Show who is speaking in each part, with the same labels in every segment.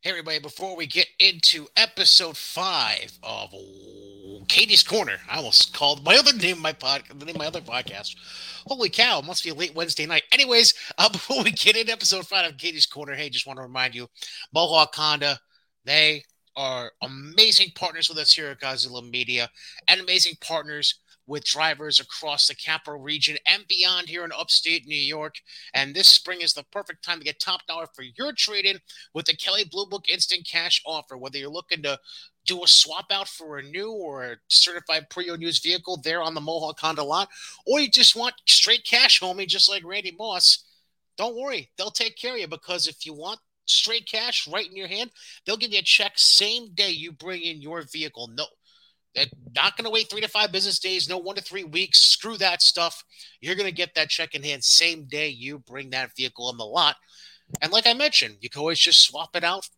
Speaker 1: Hey, everybody, before we get into episode five of Cady's Corner, I almost called my other name, my pod, the name my other podcast. Holy cow, must be a late Wednesday night. Anyways, uh, before we get into episode five of Cady's Corner, hey, just want to remind you Mohawk Honda, they are amazing partners with us here at Godzilla Media and amazing partners with drivers across the capital region and beyond here in upstate New York. And this spring is the perfect time to get top dollar for your trade in with the Kelley Blue Book Instant Cash offer. Whether you're looking to do a swap out for a new or a certified pre-owned used vehicle there on the Mohawk Honda lot, or you just want straight cash, homie, just like Randy Moss, don't worry, they'll take care of you because if you want straight cash right in your hand, they'll give you a check same day you bring in your vehicle. No, not going to wait three to five business days, no one to three weeks. Screw that stuff. You're going to get that check in hand same day you bring that vehicle on the lot. And like I mentioned, you can always just swap it out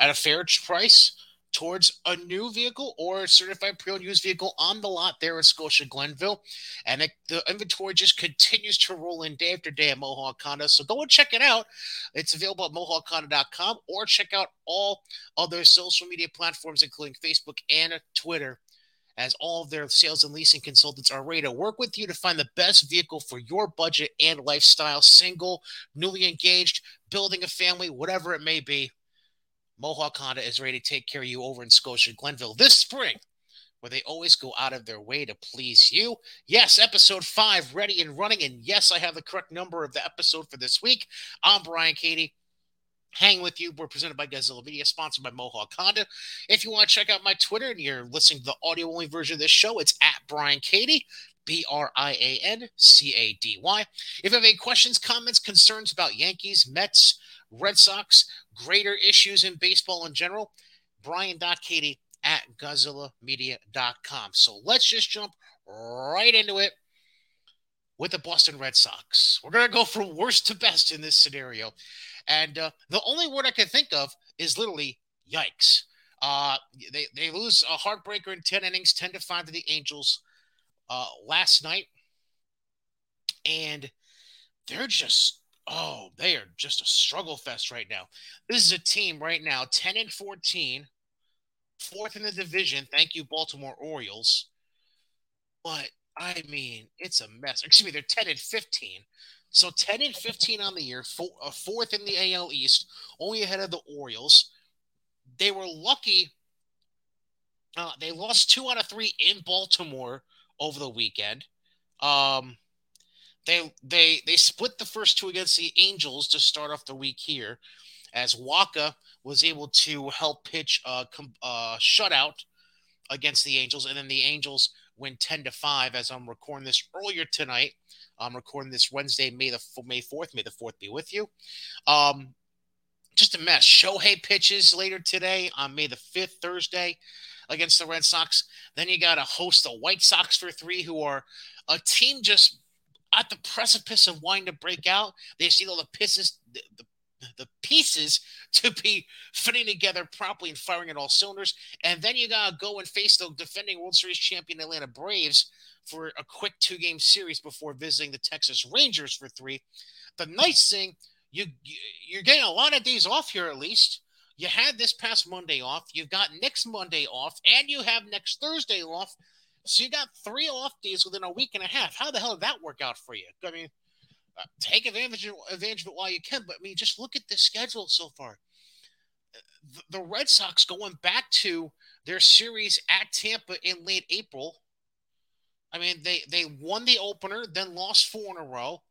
Speaker 1: at a fair price towards a new vehicle or a certified pre-owned used vehicle on the lot there in Scotia Glenville. And it, the inventory just continues to roll in day after day at Mohawk Honda. So go and check it out. It's available at mohawkhonda.com or check out all other social media platforms, including Facebook and Twitter as all of their sales and leasing consultants are ready to work with you to find the best vehicle for your budget and lifestyle, single, newly engaged, building a family, whatever it may be. Mohawk Honda is ready to take care of you over in Scotia Glenville this spring, where they always go out of their way to please you. Yes, episode five ready and running. And yes, I have the correct number of the episode for this week. I'm Brian Cady. Hang with you. We're presented by Godzilla Media, sponsored by Mohawk Honda. If you want to check out my Twitter and you're listening to the audio only version of this show, it's at Brian Cady. B R I A N C A D Y. If you have any questions, comments, concerns about Yankees, Mets, Red Sox, greater issues in baseball in general, Brian.Cady at GodzillaMedia.com. So let's just jump right into it with the Boston Red Sox. We're going to go from worst to best in this scenario. And uh, the only word I can think of is literally yikes. Uh, they, they lose a heartbreaker in 10 innings, 10 to 5 to the Angels uh, last night. And they're just oh, they are just a struggle fest right now. This is a team right now, 10 and 14, fourth in the division. Thank you, Baltimore Orioles. But I mean, it's a mess. Excuse me, they're 10 and 15. So 10 and 15 on the year, four, uh, fourth in the AL East, only ahead of the Orioles. They were lucky. Uh, they lost two out of three in Baltimore over the weekend. Um, they they they split the first two against the Angels to start off the week here, as Wacha was able to help pitch a, a shutout against the Angels, and then the Angels win ten to five. As I'm recording this earlier tonight, I'm recording this Wednesday, May the May fourth. May the fourth be with you. Um, just a mess. Shohei pitches later today on May the fifth, Thursday, against the Red Sox. Then you got a host the White Sox for three, who are a team just at the precipice of wanting to break out. They see all the pieces, the, the, the pieces to be fitting together properly and firing at all cylinders. And then you gotta go and face the defending World Series champion Atlanta Braves for a quick two game series before visiting the Texas Rangers for three. The nice thing, you you're getting a lot of days off here at least. You had this past Monday off. You've got next Monday off, and you have next Thursday off. So you got three off days within a week and a half. How the hell did that work out for you? I mean, take advantage of, advantage of it while you can. But I mean, just look at the schedule so far. The, the Red Sox going back to their series at Tampa in late April. I mean, they they won the opener, then lost four in a row,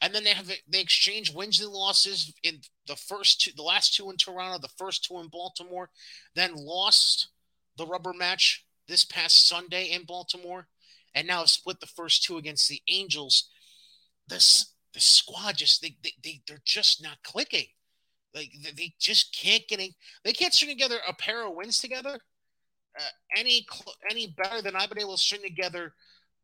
Speaker 1: and then they have they exchange wins and losses in the first two, the last two in Toronto, the first two in Baltimore, then lost the rubber match this past Sunday in Baltimore, and now split the first two against the Angels. This the squad just they, they, they they're just not clicking. Like they just can't get they can't string together a pair of wins together uh, any any better than I've been able to string together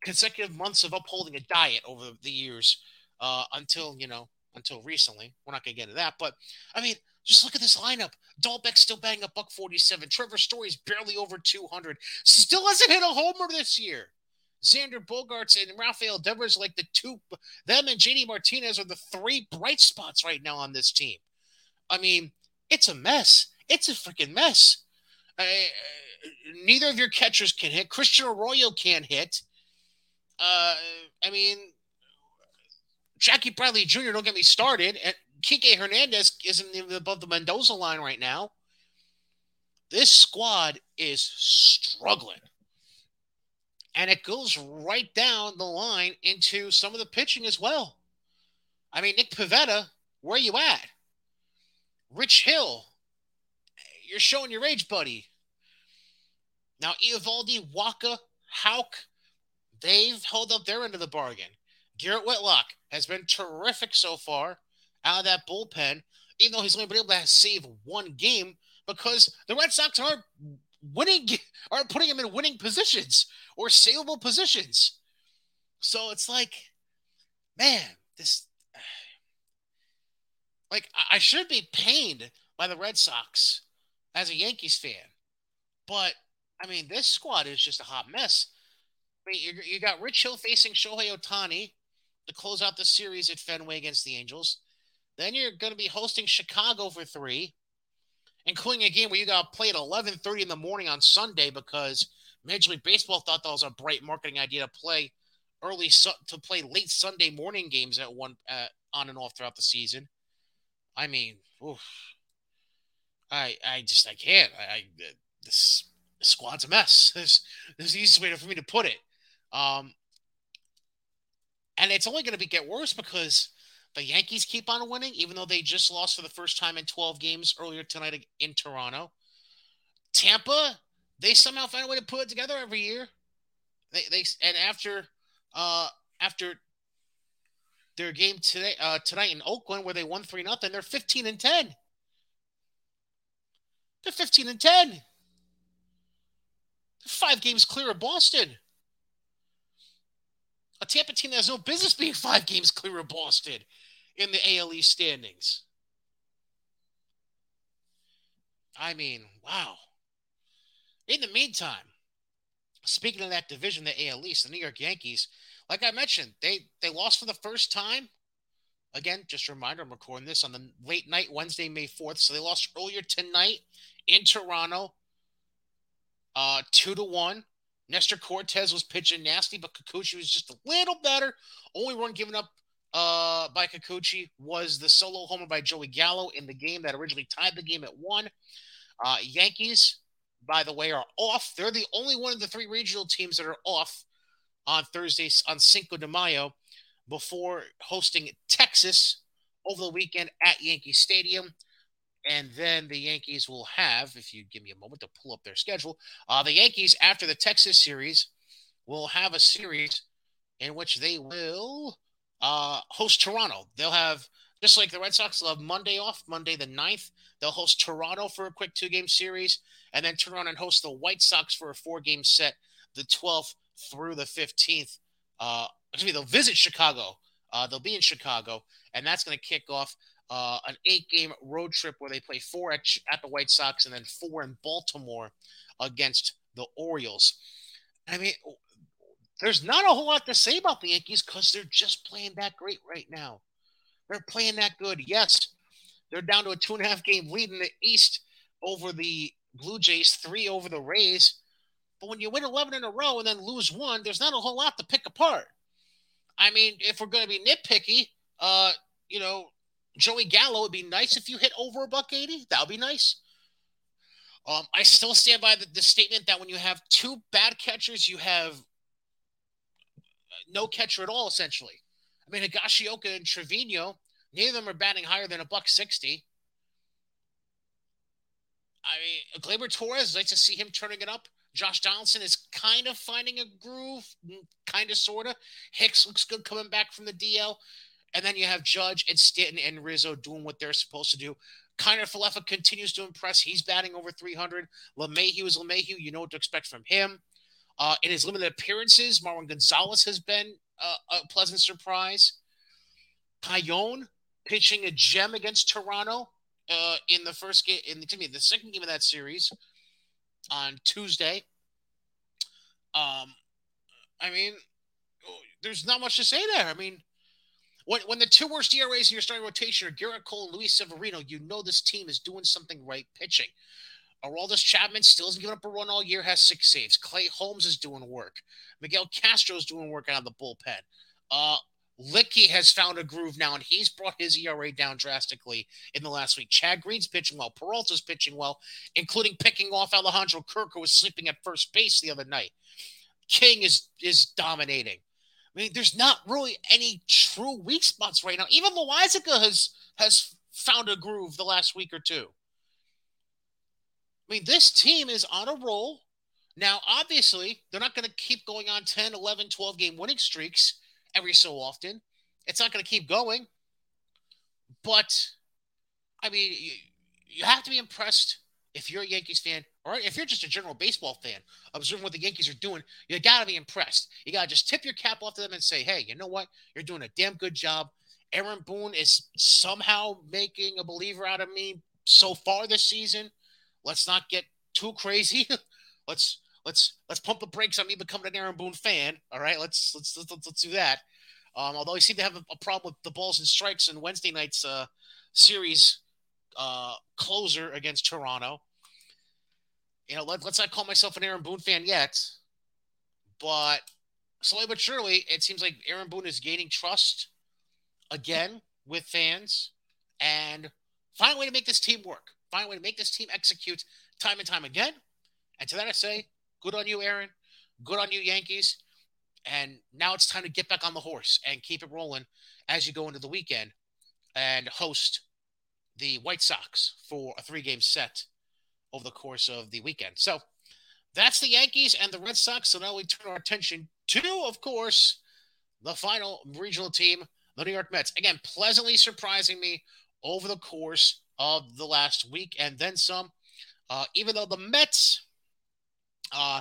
Speaker 1: consecutive months of upholding a diet over the years uh, until you know until recently. We're not gonna get into that, but I mean just look at this lineup. Dalbec still banging a buck 47. Trevor Story's barely over 200. Still hasn't hit a homer this year. Xander Bogaerts and Rafael Devers, like the two, them and JD Martinez are the three bright spots right now on this team. I mean, it's a mess. It's a freaking mess. Uh, neither of your catchers can hit. Christian Arroyo can't hit. Uh, I mean, Jackie Bradley Jr. Don't get me started. And Kike Hernandez isn't even above the Mendoza line right now. This squad is struggling. And it goes right down the line into some of the pitching as well. I mean, Nick Pivetta, where are you at? Rich Hill, you're showing your age, buddy. Now, Eovaldi, Wacha, Houck, they've held up their end of the bargain. Garrett Whitlock has been terrific so far out of that bullpen, even though he's only been able to save one game because the Red Sox aren't winning, aren't putting him in winning positions or savable positions. So it's like, man, this, like, I should be pained by the Red Sox as a Yankees fan, but I mean, this squad is just a hot mess. I mean, you, you got Rich Hill facing Shohei Ohtani to close out the series at Fenway against the Angels. Then you're going to be hosting Chicago for three, including a game where you got to play at 11:30 in the morning on Sunday because Major League Baseball thought that was a bright marketing idea to play early to play late Sunday morning games at one uh, on and off throughout the season. I mean, oof. I I just I can't. I, I this squad's a mess. There's there's the easiest way for me to put it. Um, and it's only going to be get worse because the Yankees keep on winning, even though they just lost for the first time in 12 games earlier tonight in Toronto. Tampa, they somehow find a way to put it together every year. They they and after uh after their game today uh tonight in Oakland where they won three nothing, they're 15 and 10. They're 15 and 10. They're Five games clear of Boston. A Tampa team that has no business being five games clear of Boston in the ALE standings. I mean, wow. In the meantime, speaking of that division, the AL East, the New York Yankees, like I mentioned, they they lost for the first time. Again, just a reminder, I'm recording this on the late night Wednesday, May 4th. So they lost earlier tonight in Toronto uh, two to one. Nestor Cortes was pitching nasty, but Kikuchi was just a little better. Only run given up uh, by Kikuchi was the solo homer by Joey Gallo in the game that originally tied the game at one. Uh, Yankees, by the way, are off. They're the only one of the three regional teams that are off on Thursday on Cinco de Mayo before hosting Texas over the weekend at Yankee Stadium. And then the Yankees will have, if you give me a moment to pull up their schedule, uh, the Yankees, after the Texas series, will have a series in which they will uh, host Toronto. They'll have, just like the Red Sox, they'll have Monday off, Monday the 9th. They'll host Toronto for a quick two game series, and then turn around and host the White Sox for a four game set the 12th through the 15th. Uh, excuse me, they'll visit Chicago. Uh, they'll be in Chicago, and that's going to kick off uh, an eight game road trip where they play four at, at the White Sox and then four in Baltimore against the Orioles. I mean, there's not a whole lot to say about the Yankees because they're just playing that great right now. They're playing that good. Yes, they're down to a two and a half game lead in the East over the Blue Jays, three over the Rays. But when you win 11 in a row and then lose one, there's not a whole lot to pick apart. I mean, if we're going to be nitpicky, uh, you know, Joey Gallo, it'd be nice if you hit over a buck 80. That would be nice. Um, I still stand by the, the statement that when you have two bad catchers, you have no catcher at all, essentially. I mean, Higashioka and Trevino, neither of them are batting higher than a buck 60. I mean, Gleyber Torres, like to see him turning it up. Josh Donaldson is kind of finding a groove, mm, kind of, sort of. Hicks looks good coming back from the DL. And then you have Judge and Stanton and Rizzo doing what they're supposed to do. Kiner Falefa continues to impress. He's batting over 300. LeMahieu is LeMahieu. You know what to expect from him. Uh, in his limited appearances, Marwin Gonzalez has been uh, a pleasant surprise. Taillon pitching a gem against Toronto uh, in the first game, in the, the second game of that series on Tuesday. Um, I mean, there's not much to say there. I mean, when, when the two worst ERAs in your starting rotation are Gerrit Cole and Luis Severino, you know this team is doing something right pitching. Aroldis Chapman still hasn't given up a run all year, has six saves. Clay Holmes is doing work. Miguel Castro is doing work out of the bullpen. Uh, Luetge has found a groove now, and he's brought his ERA down drastically in the last week. Chad Green's pitching well. Peralta's pitching well, including picking off Alejandro Kirk, who was sleeping at first base the other night. King is is dominating. I mean, there's not really any true weak spots right now. Even Loaisiga has has found a groove the last week or two. I mean, this team is on a roll. Now, obviously, they're not going to keep going on 10, 11, 12 game winning streaks every so often. It's not going to keep going. But, I mean, you, you have to be impressed if you're a Yankees fan, or if you're just a general baseball fan, observing what the Yankees are doing, you got to be impressed. You got to just tip your cap off to them and say, hey, you know what? You're doing a damn good job. Aaron Boone is somehow making a believer out of me so far this season. Let's not get too crazy. let's let's let's pump the brakes on me becoming an Aaron Boone fan. All right, let's let's let's, let's, let's do that. Um, although he seemed to have a, a, problem with the balls and strikes in Wednesday night's uh, series uh, closer against Toronto. You know, let, us not call myself an Aaron Boone fan yet, but slowly but surely, it seems like Aaron Boone is gaining trust again with fans and find a way to make this team work. Find a way to make this team execute time and time again. And to that I say, good on you, Aaron. Good on you, Yankees. And now it's time to get back on the horse and keep it rolling as you go into the weekend and host the White Sox for a three game set over the course of the weekend. So that's the Yankees and the Red Sox. So now we turn our attention to, of course, the final regional team, the New York Mets. Again, pleasantly surprising me over the course of the last week and then some. Uh, even though the Mets, uh,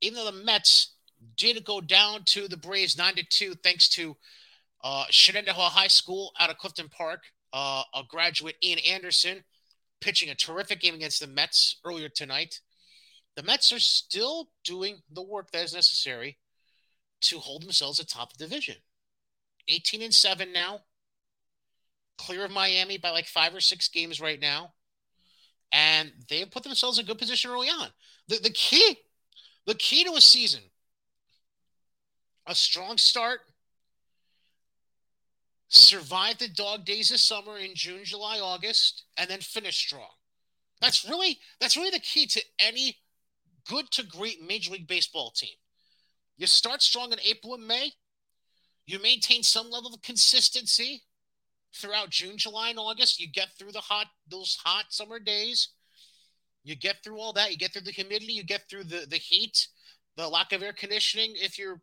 Speaker 1: even though the Mets did go down to the Braves nine to two, thanks to uh, Shenendehowa High School out of Clifton Park, uh, a graduate Ian Anderson pitching a terrific game against the Mets earlier tonight. The Mets are still doing the work that is necessary to hold themselves atop the division. 18 and 7 now, clear of Miami by like five or six games right now. And they have put themselves in a good position early on. The, the key, the key to a season, a strong start, survive the dog days of summer in June, July, August, and then finish strong. That's really that's really the key to any good to great Major League Baseball team. You start strong in April and May. You maintain some level of consistency throughout June, July, and August. You get through the hot those hot summer days. You get through all that. You get through the humidity. You get through the the heat, the lack of air conditioning. If you're,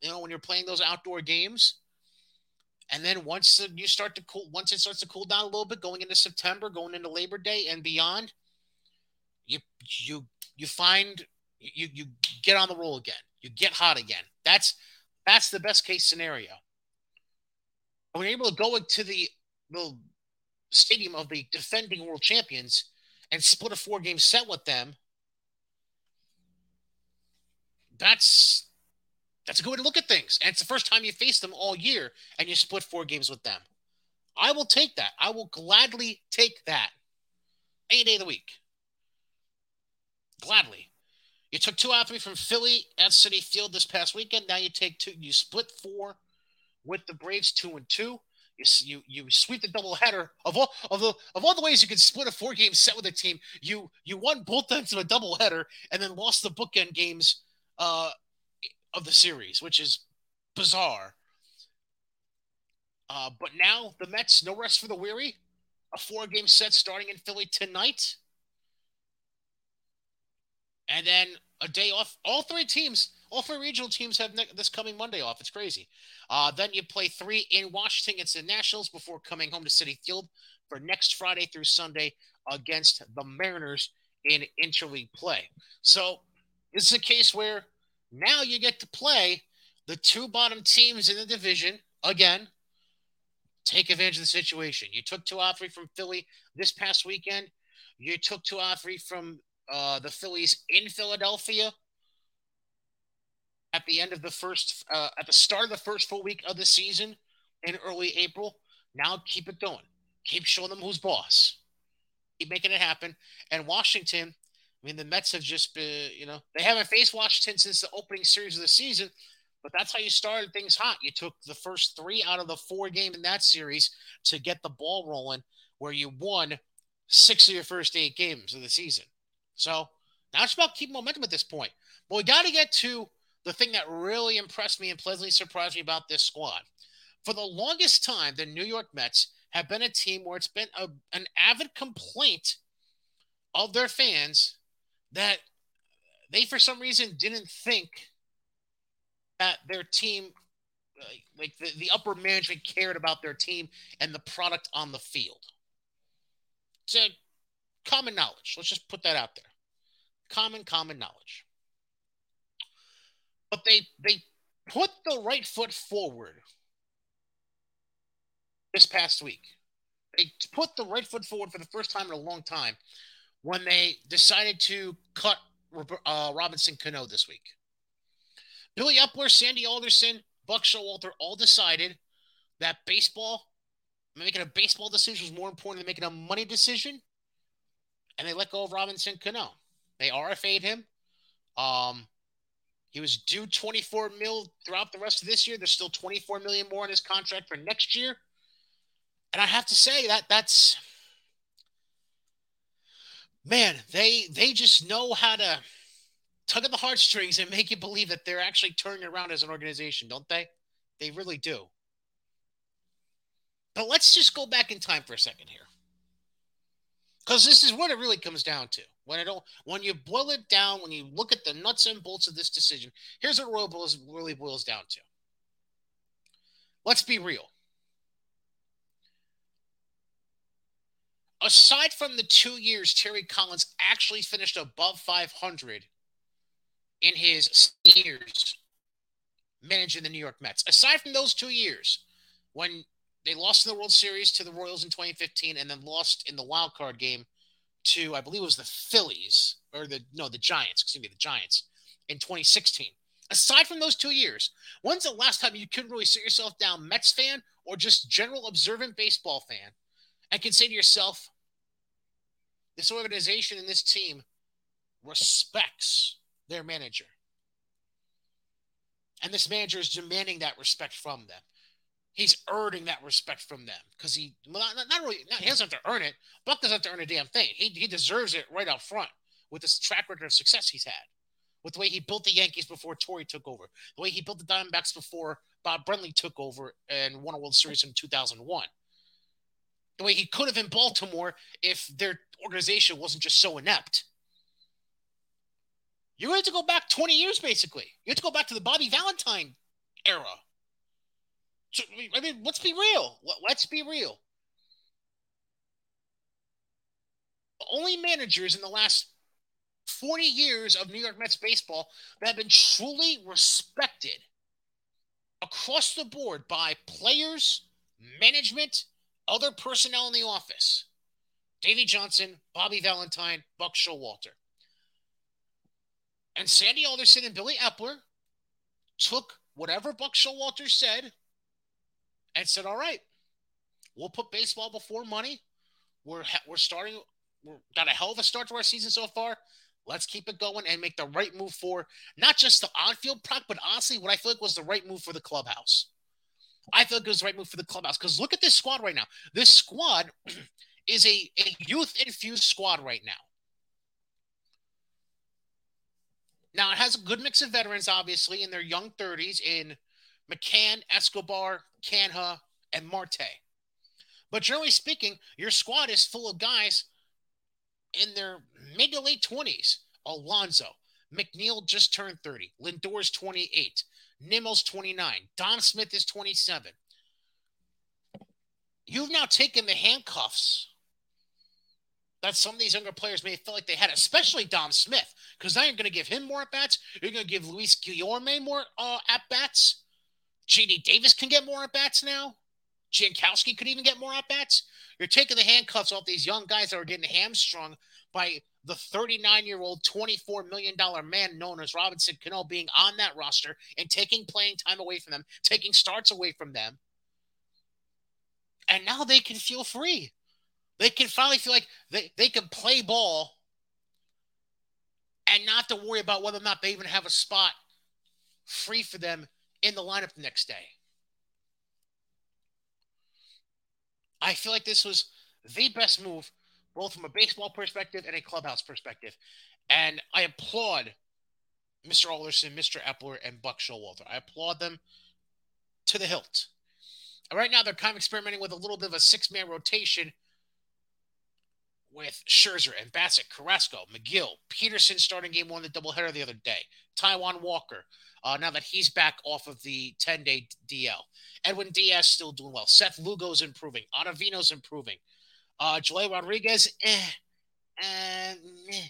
Speaker 1: you know, when you're playing those outdoor games, and then once you start to cool, once it starts to cool down a little bit, going into September, going into Labor Day and beyond, you you you find you you get on the roll again. You get hot again. That's that's the best case scenario when you're able to go into the the stadium of the defending world champions and split a four game set with them, that's that's a good way to look at things. And it's the first time you face them all year and you split four games with them. I will take that. I will gladly take that any day of the week. Gladly. You took two out of three from Philly at Citi Field this past weekend. Now you take two, you split four with the Braves two and two. You you, you sweep the doubleheader of all of the of all the ways you could split a four game set with a team. You you won both ends of a doubleheader and then lost the bookend games uh, of the series, which is bizarre. Uh, but now the Mets, no rest for the weary. A four game set starting in Philly tonight. And then a day off. All three teams all three regional teams have ne- this coming Monday off. It's crazy. Uh, then you play three in Washington against the Nationals before coming home to Citi Field for next Friday through Sunday against the Mariners in interleague play. So this is a case where now you get to play the two bottom teams in the division again. Take advantage of the situation. You took two out three from Philly this past weekend. You took two out three from uh, the Phillies in Philadelphia at the end of the first, uh, at the start of the first full week of the season in early April. Now keep it going. Keep showing them who's boss. Keep making it happen. And Washington, I mean, the Mets have just been, you know, they haven't faced Washington since the opening series of the season, but that's how you started things hot. You took the first three out of the four game in that series to get the ball rolling, where you won six of your first eight games of the season. So now it's about keeping momentum at this point. But we got to get to the thing that really impressed me and pleasantly surprised me about this squad. For the longest time, the New York Mets have been a team where it's been a, an avid complaint of their fans that they, for some reason, didn't think that their team, like the, the upper management, cared about their team and the product on the field. It's a common knowledge. Let's just put that out there. Common, common knowledge. But they they put the right foot forward this past week. They put the right foot forward for the first time in a long time when they decided to cut uh, Robinson Cano this week. Billy Eppler, Sandy Alderson, Buck Showalter all decided that baseball, making a baseball decision was more important than making a money decision. And they let go of Robinson Cano. They RFA'd him. Um, he was due 24 mil throughout the rest of this year. There's still 24 million more in his contract for next year. And I have to say that that's man, they they just know how to tug at the heartstrings and make you believe that they're actually turning around as an organization, don't they? They really do. But let's just go back in time for a second here. Because this is what it really comes down to. When it all, when you boil it down, when you look at the nuts and bolts of this decision, here's what it really boils down to. Let's be real. aside from the two years Terry Collins actually finished above 500 in his years managing the New York Mets, aside from those two years when they lost in the World Series to the Royals in 2015 and then lost in the wild card game to, I believe it was the Phillies or the, no, the Giants, excuse me, the Giants in 2016. Aside from those two years, when's the last time you couldn't really sit yourself down, Mets fan or just general observant baseball fan, and can say to yourself, this organization and this team respects their manager. And this manager is demanding that respect from them. He's earning that respect from them because he not, not really not, he doesn't have to earn it. Buck doesn't have to earn a damn thing. He, he deserves it right up front with this track record of success he's had, with the way he built the Yankees before Torre took over, the way he built the Diamondbacks before Bob Brenly took over and won a World Series in 2001 the way he could have in Baltimore if their organization wasn't just so inept. You had to go back 20 years, basically. You have to go back to the Bobby Valentine era. I mean, let's be real. Let's be real. The only managers in the last 40 years of New York Mets baseball that have been truly respected across the board by players, management, other personnel in the office Davey Johnson, Bobby Valentine, Buck Showalter. And Sandy Alderson and Billy Eppler took whatever Buck Showalter said and said, all right, we'll put baseball before money. We're, we're starting, we've got a hell of a start to our season so far. Let's keep it going and make the right move for not just the on field product, but honestly, what I feel like was the right move for the clubhouse. I feel like it was the right move for the clubhouse because look at this squad right now. This squad is a, a youth infused squad right now. Now it has a good mix of veterans, obviously, in their young 30s in McCann, Escobar, Canha, and Marte. But generally speaking, your squad is full of guys in their mid to late 20s. Alonso, McNeil just turned 30, Lindor's 28, Nimmo's 29. Dom Smith is 27. You've now taken the handcuffs that some of these younger players may feel like they had, especially Dom Smith, because now you're going to give him more at bats. You're going to give Luis Guillorme more uh, at bats. JD Davis can get more at bats now. Jankowski could even get more at bats. You're taking the handcuffs off these young guys that are getting hamstrung by the 39 year old, $24 million man known as Robinson Cano being on that roster and taking playing time away from them, taking starts away from them. And now they can feel free. They can finally feel like they, they can play ball and not to worry about whether or not they even have a spot free for them in the lineup the next day. I feel like this was the best move, both from a baseball perspective and a clubhouse perspective. And I applaud Mr. Alderson, Mr. Eppler, and Buck Showalter. I applaud them to the hilt. right now, they're kind of experimenting with a little bit of a six man rotation with Scherzer and Bassitt, Carrasco, Megill, Peterson starting game one, the doubleheader the other day, Taijuan Walker, uh, now that he's back off of the 10 day DL. Edwin Diaz still doing well. Seth Lugo's improving. Ottavino's improving. Uh, Joely Rodriguez, eh, and eh.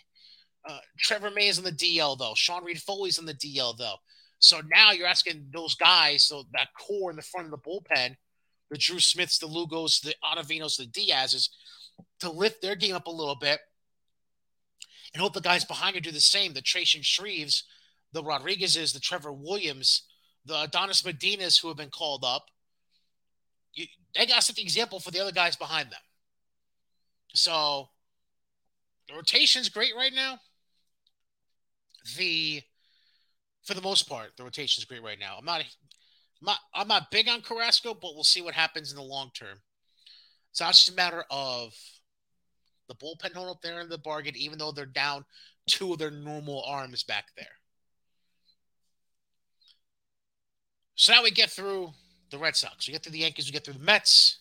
Speaker 1: Uh, Trevor May is in the DL though. Sean Reid-Foley's in the DL though. So now you're asking those guys, so that core in the front of the bullpen, the Drew Smiths, the Lugos, the Ottavinos, the Diaz's, to lift their game up a little bit and hope the guys behind you do the same. The Trace and Shreves, the Rodriguez's, the Trevor Williams, the Adonis Medinas who have been called up. You, they got to set the example for the other guys behind them. So the rotation's great right now. The for the most part, the rotation's great right now. I'm not, I'm not I'm not big on Carrasco, but we'll see what happens in the long term. So it's just a matter of the bullpen holding up there in the bargain, even though they're down two of their normal arms back there. So now we get through the Red Sox. We get through the Yankees. We get through the Mets.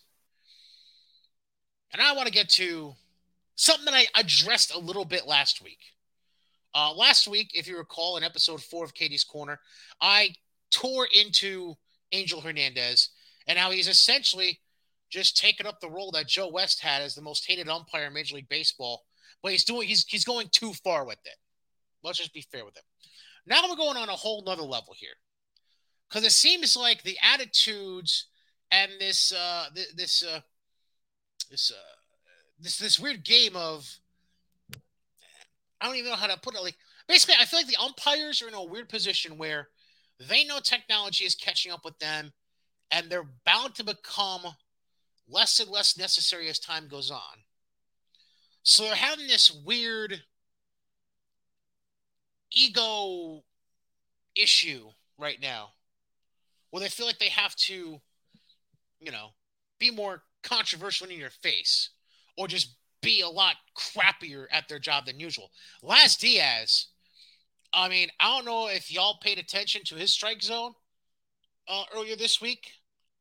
Speaker 1: And I want to get to something that I addressed a little bit last week. Uh, last week, if you recall, in episode four of Cady's Corner, I tore into Angel Hernandez and how he's essentially just taking up the role that Joe West had as the most hated umpire in Major League Baseball. But he's doing he's he's going too far with it. Let's just be fair with him. Now we're going on a whole nother level here. Because it seems like the attitudes and this uh this uh this uh this this weird game of I don't even know how to put it. Like basically, I feel like the umpires are in a weird position where they know technology is catching up with them, and they're bound to become less and less necessary as time goes on. So they're having this weird ego issue right now where they feel like they have to, you know, be more controversial in your face or just be a lot crappier at their job than usual. Laz Diaz, I mean, I don't know if y'all paid attention to his strike zone uh, earlier this week,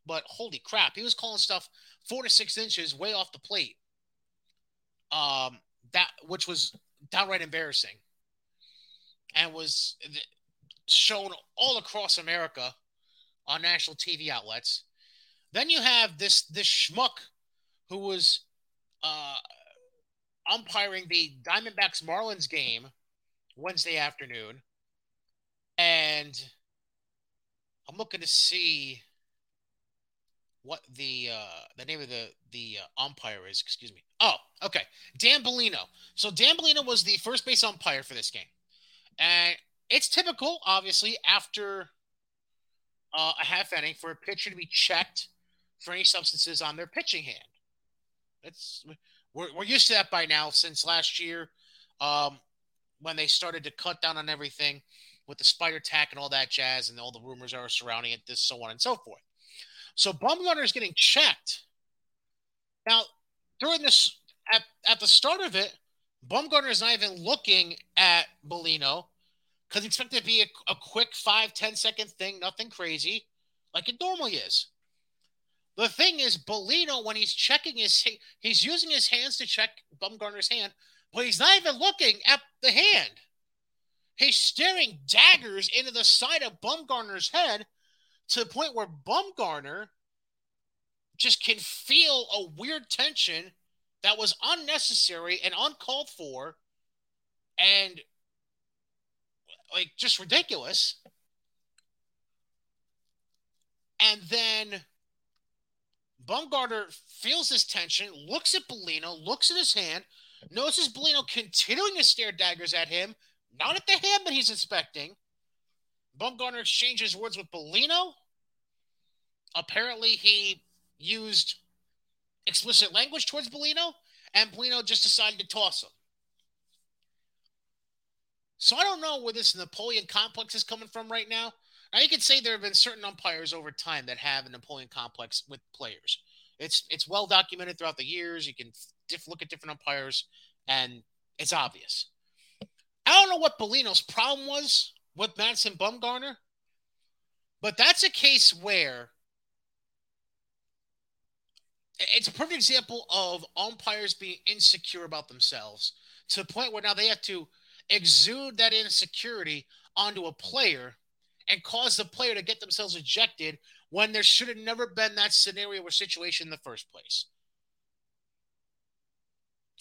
Speaker 1: but holy crap, he was calling stuff four to six inches way off the plate. Um, that which was downright embarrassing, and was shown all across America on national TV outlets. Then you have this this schmuck who was uh, umpiring the Diamondbacks Marlins game Wednesday afternoon, and I'm looking to see what the uh, the name of the the uh, umpire is. Excuse me. Oh, okay, Dan Bellino. So Dan Bellino was the first base umpire for this game, and it's typical, obviously, after uh, a half inning for a pitcher to be checked for any substances on their pitching hand. That's we're, we're used to that by now since last year um, when they started to cut down on everything with the spider tack and all that jazz and all the rumors are surrounding it, this, so on and so forth. So Bumgarner is getting checked. Now, during this, at, at the start of it, Bumgarner is not even looking at Bellino because he expected to be a, a quick five ten second thing, nothing crazy, like it normally is. The thing is, Bellino, when he's checking his, he's using his hands to check Bumgarner's hand, but he's not even looking at the hand. He's staring daggers into the side of Bumgarner's head to the point where Bumgarner just can feel a weird tension that was unnecessary and uncalled for and like just ridiculous. And then Bumgarner feels this tension, looks at Bellino, looks at his hand, notices Bellino continuing to stare daggers at him, not at the hand that he's inspecting. Bumgarner exchanges words with Bellino. Apparently, he used explicit language towards Bellino, and Bellino just decided to toss him. So I don't know where this Napoleon complex is coming from right now. Now you could say there have been certain umpires over time that have a Napoleon complex with players. It's it's well documented throughout the years. You can diff- look at different umpires, and it's obvious. I don't know what Bellino's problem was with Madison Bumgarner, but that's a case where it's a perfect example of umpires being insecure about themselves to the point where now they have to exude that insecurity onto a player and cause the player to get themselves ejected when there should have never been that scenario or situation in the first place.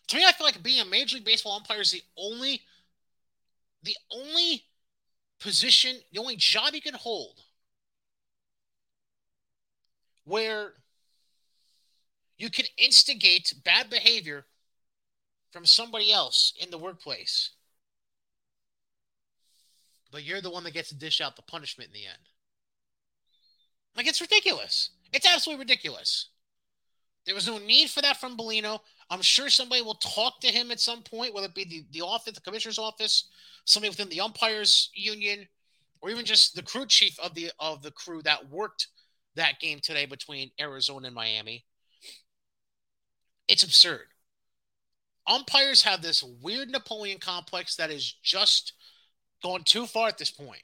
Speaker 1: To me, I feel like being a Major League Baseball umpire is the only, the only position, the only job you can hold where you can instigate bad behavior from somebody else in the workplace but you're the one that gets to dish out the punishment in the end. Like it's ridiculous. It's absolutely ridiculous. There was no need for that from Bellino. I'm sure somebody will talk to him at some point, whether it be the, the office, the commissioner's office, somebody within the umpires union, or even just the crew chief of the of the crew that worked that game today between Arizona and Miami. It's absurd. Umpires have this weird Napoleon complex that is just going too far at this point.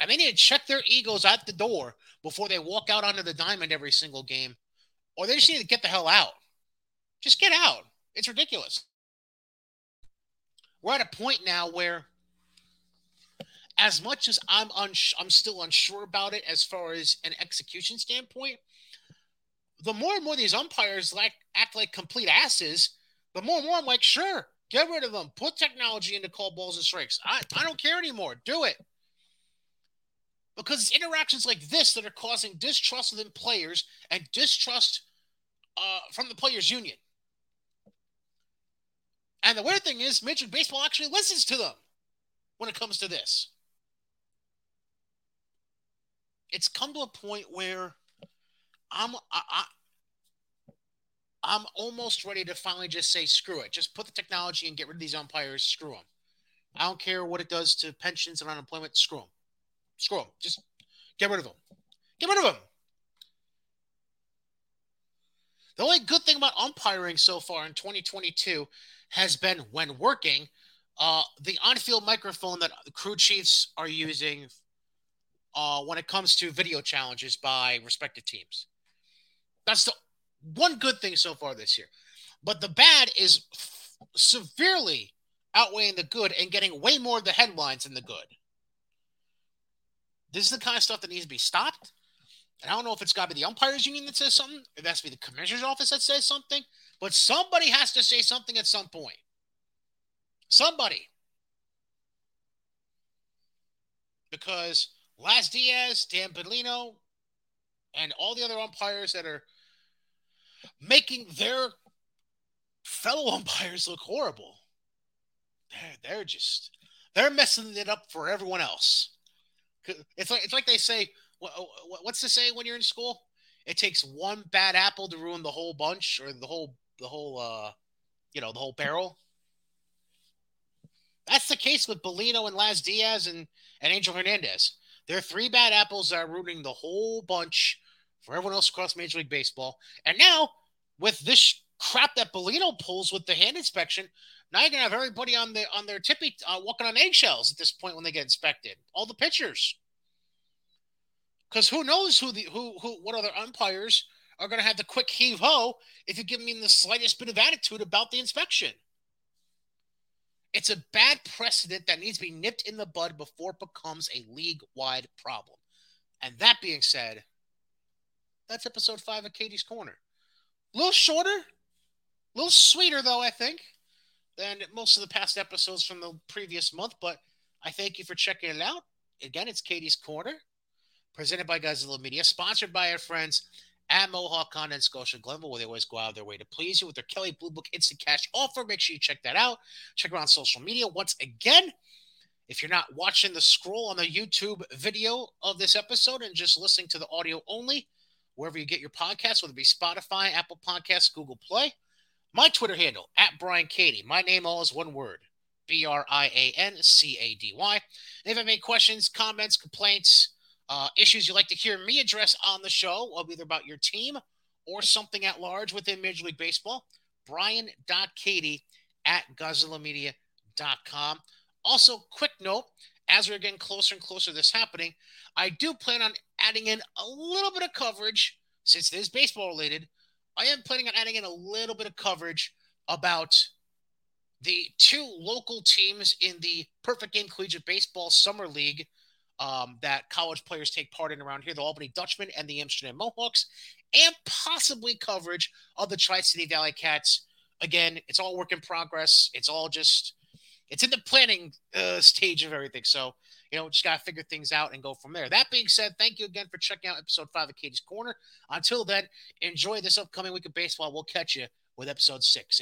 Speaker 1: And they need to check their egos at the door before they walk out onto the diamond every single game, or they just need to get the hell out. Just get out. It's ridiculous. We're at a point now where, as much as I'm uns- I'm still unsure about it as far as an execution standpoint, the more and more these umpires like act like complete asses, the more and more I'm like, sure, Get rid of them. Put technology into call balls and strikes. I, I don't care anymore. Do it. Because it's interactions like this that are causing distrust within players and distrust uh, from the players' union. And the weird thing is, Major League Baseball actually listens to them when it comes to this. It's come to a point where I'm I, I'm almost ready to finally just say screw it. Just put the technology and get rid of these umpires. Screw them. I don't care what it does to pensions and unemployment. Screw them. Screw them. Just get rid of them. Get rid of them. The only good thing about umpiring so far in 2022 has been when working, uh, the on-field microphone that crew chiefs are using uh, when it comes to video challenges by respective teams. That's the one good thing so far this year. But the bad is f- severely outweighing the good and getting way more of the headlines than the good. This is the kind of stuff that needs to be stopped. And I don't know if it's got to be the umpires union that says something, it has to be the commissioner's office that says something, but somebody has to say something at some point. Somebody. Because Laz Diaz, Dan Bellino, and all the other umpires that are making their fellow umpires look horrible. They're, they're just they're messing it up for everyone else. It's like it's like they say. What's the saying when you're in school? It takes one bad apple to ruin the whole bunch or the whole the whole uh you know the whole barrel. That's the case with Bellino and Laz Diaz and, and Angel Hernandez. There are three bad apples that are ruining the whole bunch for everyone else across Major League Baseball. And now, with this crap that Bellino pulls with the hand inspection, now you're gonna have everybody on the on their tippy uh, walking on eggshells at this point when they get inspected. All the pitchers, because who knows who the who who what other umpires are gonna have the quick heave ho if you give me the slightest bit of attitude about the inspection. It's a bad precedent that needs to be nipped in the bud before it becomes a league wide problem. And that being said, that's episode five of Cady's Corner. A little shorter, a little sweeter, though, I think, than most of the past episodes from the previous month. But I thank you for checking it out. Again, it's Cady's Corner, presented by Godzilla Media, sponsored by our friends at Mohawk Con and Scotia Glenville, where they always go out of their way to please you with their Kelley Blue Book Instant Cash offer. Make sure you check that out. Check them on social media. Once again, if you're not watching the scroll on the YouTube video of this episode and just listening to the audio only, wherever you get your podcasts, whether it be Spotify, Apple Podcasts, Google Play. My Twitter handle, at Brian Cady. My name all is one word, B R I A N C A D Y. If you have any questions, comments, complaints, uh, issues you'd like to hear me address on the show, either about your team or something at large within Major League Baseball, brian.cady at GozillaMedia.com. Also, quick note as we're getting closer and closer to this happening, I do plan on adding in a little bit of coverage since it is baseball related. I am planning on adding in a little bit of coverage about the two local teams in the Perfect Game Collegiate Baseball Summer League um, that college players take part in around here the Albany Dutchmen and the Amsterdam Mohawks, and possibly coverage of the Tri City ValleyCats. Again, it's all work in progress. It's all just, it's in the planning uh, stage of everything. So, you know, just got to figure things out and go from there. That being said, thank you again for checking out episode five of Cady's Corner. Until then, enjoy this upcoming week of baseball. We'll catch you with episode six.